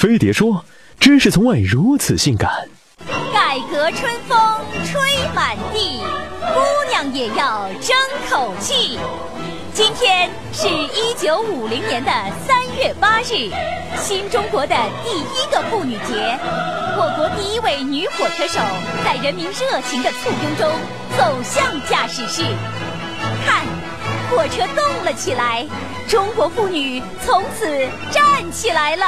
飞碟说：“知识从未如此性感。”改革春风吹满地，姑娘也要争口气。今天是一九五零年的三月八日，新中国的第一个妇女节。我国第一位女火车手在人民热情的簇拥中走向驾驶室，看，火车动了起来，中国妇女从此站起来了。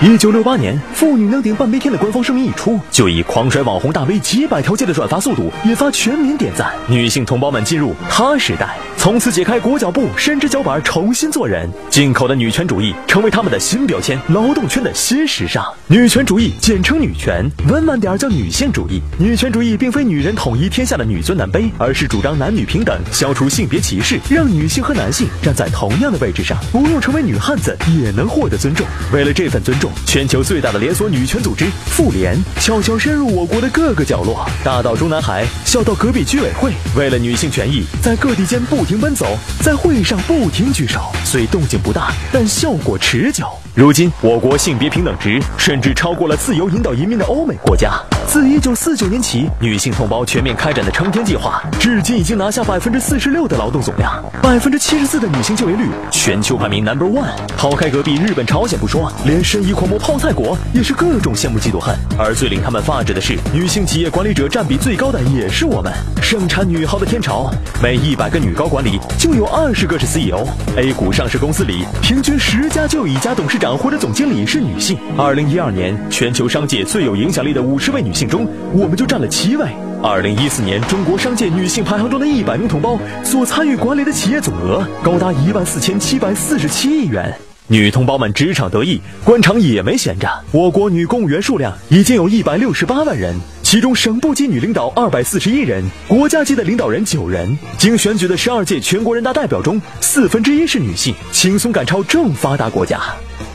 一九六八年，妇女能顶半边天的官方声明一出，就以狂甩网红大 V 几百条街的转发速度，引发全民点赞。女性同胞们进入她时代，从此解开裹脚布，伸直脚板，重新做人。进口的女权主义成为他们的新标签，劳动圈的新时尚。女权主义简称女权，温婉点叫女性主义。女权主义并非女人统一天下的女尊男卑，而是主张男女平等，消除性别歧视，让女性和男性站在同样的位置上，不用成为女汉子也能获得尊重。为了这份尊重。全球最大的连锁女权组织妇联悄悄深入我国的各个角落，大到中南海，小到隔壁居委会，为了女性权益，在各地间不停奔走，在会议上不停举手，虽动静不大，但效果持久。如今，我国性别平等值甚至超过了自由引导移民的欧美国家。自一九四九年起，女性同胞全面开展的撑天计划，至今已经拿下百分之四十六的劳动总量，百分之七十四的女性就业率，全球排名 number one。抛开隔壁日本、朝鲜不说，连生意狂魔泡菜国也是各种羡慕嫉妒恨。而最令他们发指的是，女性企业管理者占比最高的也是我们，盛产女豪的天朝，每一百个女高管里就有二十个是 CEO。A 股上市公司里，平均十家就一家董事长。或者总经理是女性。二零一二年，全球商界最有影响力的五十位女性中，我们就占了七位。二零一四年，中国商界女性排行中的一百名同胞所参与管理的企业总额高达一万四千七百四十七亿元。女同胞们职场得意，官场也没闲着。我国女公务员数量已经有一百六十八万人，其中省部级女领导二百四十一人，国家级的领导人九人。经选举的十二届全国人大代表中，四分之一是女性，轻松赶超正发达国家。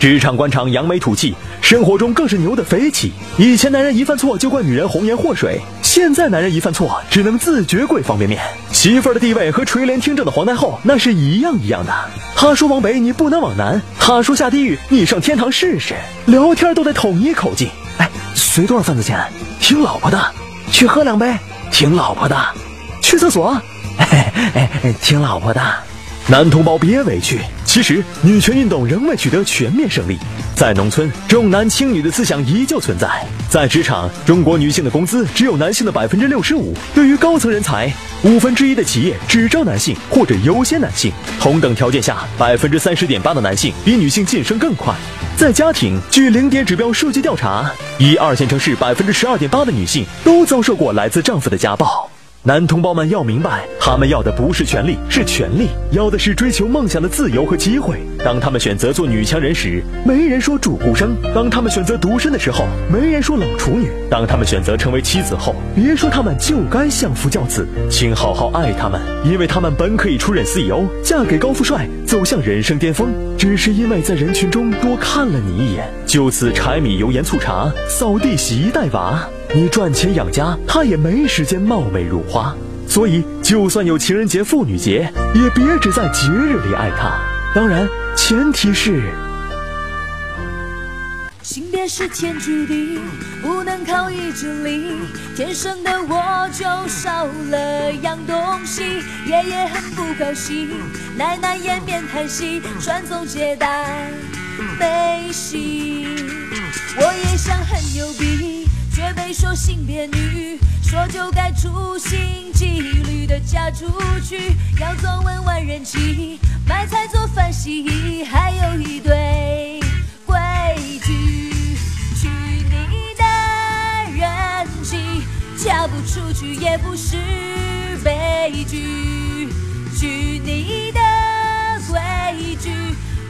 职场官场扬眉吐气，生活中更是牛的飞起。以前男人一犯错就怪女人红颜祸水，现在男人一犯错只能自觉跪方便面。媳妇儿的地位和垂帘听政的皇太后那是一样一样的。他说往北你不能往南，他说下地狱你上天堂试试。聊天都得统一口径。哎，随多少份子钱？听老婆的。去喝两杯？听老婆的。去厕所？哎哎，听老婆的。男同胞别委屈。其实，女权运动仍未取得全面胜利。在农村，重男轻女的思想依旧存在；在职场，中国女性的工资只有男性的百分之六十五。对于高层人才，五分之一的企业只招男性或者优先男性。同等条件下，百分之三十点八的男性比女性晋升更快。在家庭，据零点指标数据调查，一二线城市百分之十二点八的女性都遭受过来自丈夫的家暴。男同胞们要明白，他们要的不是权利，是权利，要的是追求梦想的自由和机会。当他们选择做女强人时，没人说主顾生；当他们选择独身的时候，没人说老处女；当他们选择成为妻子后，别说他们就该相夫教子，请好好爱他们，因为他们本可以出任 CEO，嫁给高富帅，走向人生巅峰，只是因为在人群中多看了你一眼，就此柴米油盐醋茶，扫地洗衣带娃。你赚钱养家，他也没时间貌美如花，所以就算有情人节、妇女节，也别只在节日里爱他。当然，前提是性别是天注定，不能靠意志力。天生的我就少了样东西，爷爷很不高兴，奶奶掩面叹息，传宗接代悲喜。我也想很牛逼。说性别女，说就该处心积虑的嫁出去，要做温婉人妻，买菜做饭洗衣，还有一堆规矩。去你的人妻，嫁不出去也不是悲剧。去你的规矩，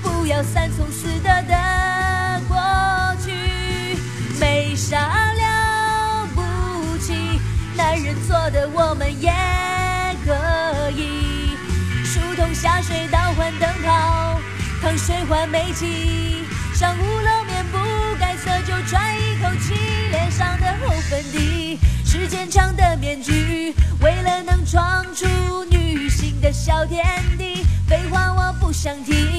不要三从四德的过倒换灯泡，糖水换煤气，上五楼面不改色就喘一口气，脸上的厚粉底是坚强的面具，为了能闯出女性的小天地，废话我不想听。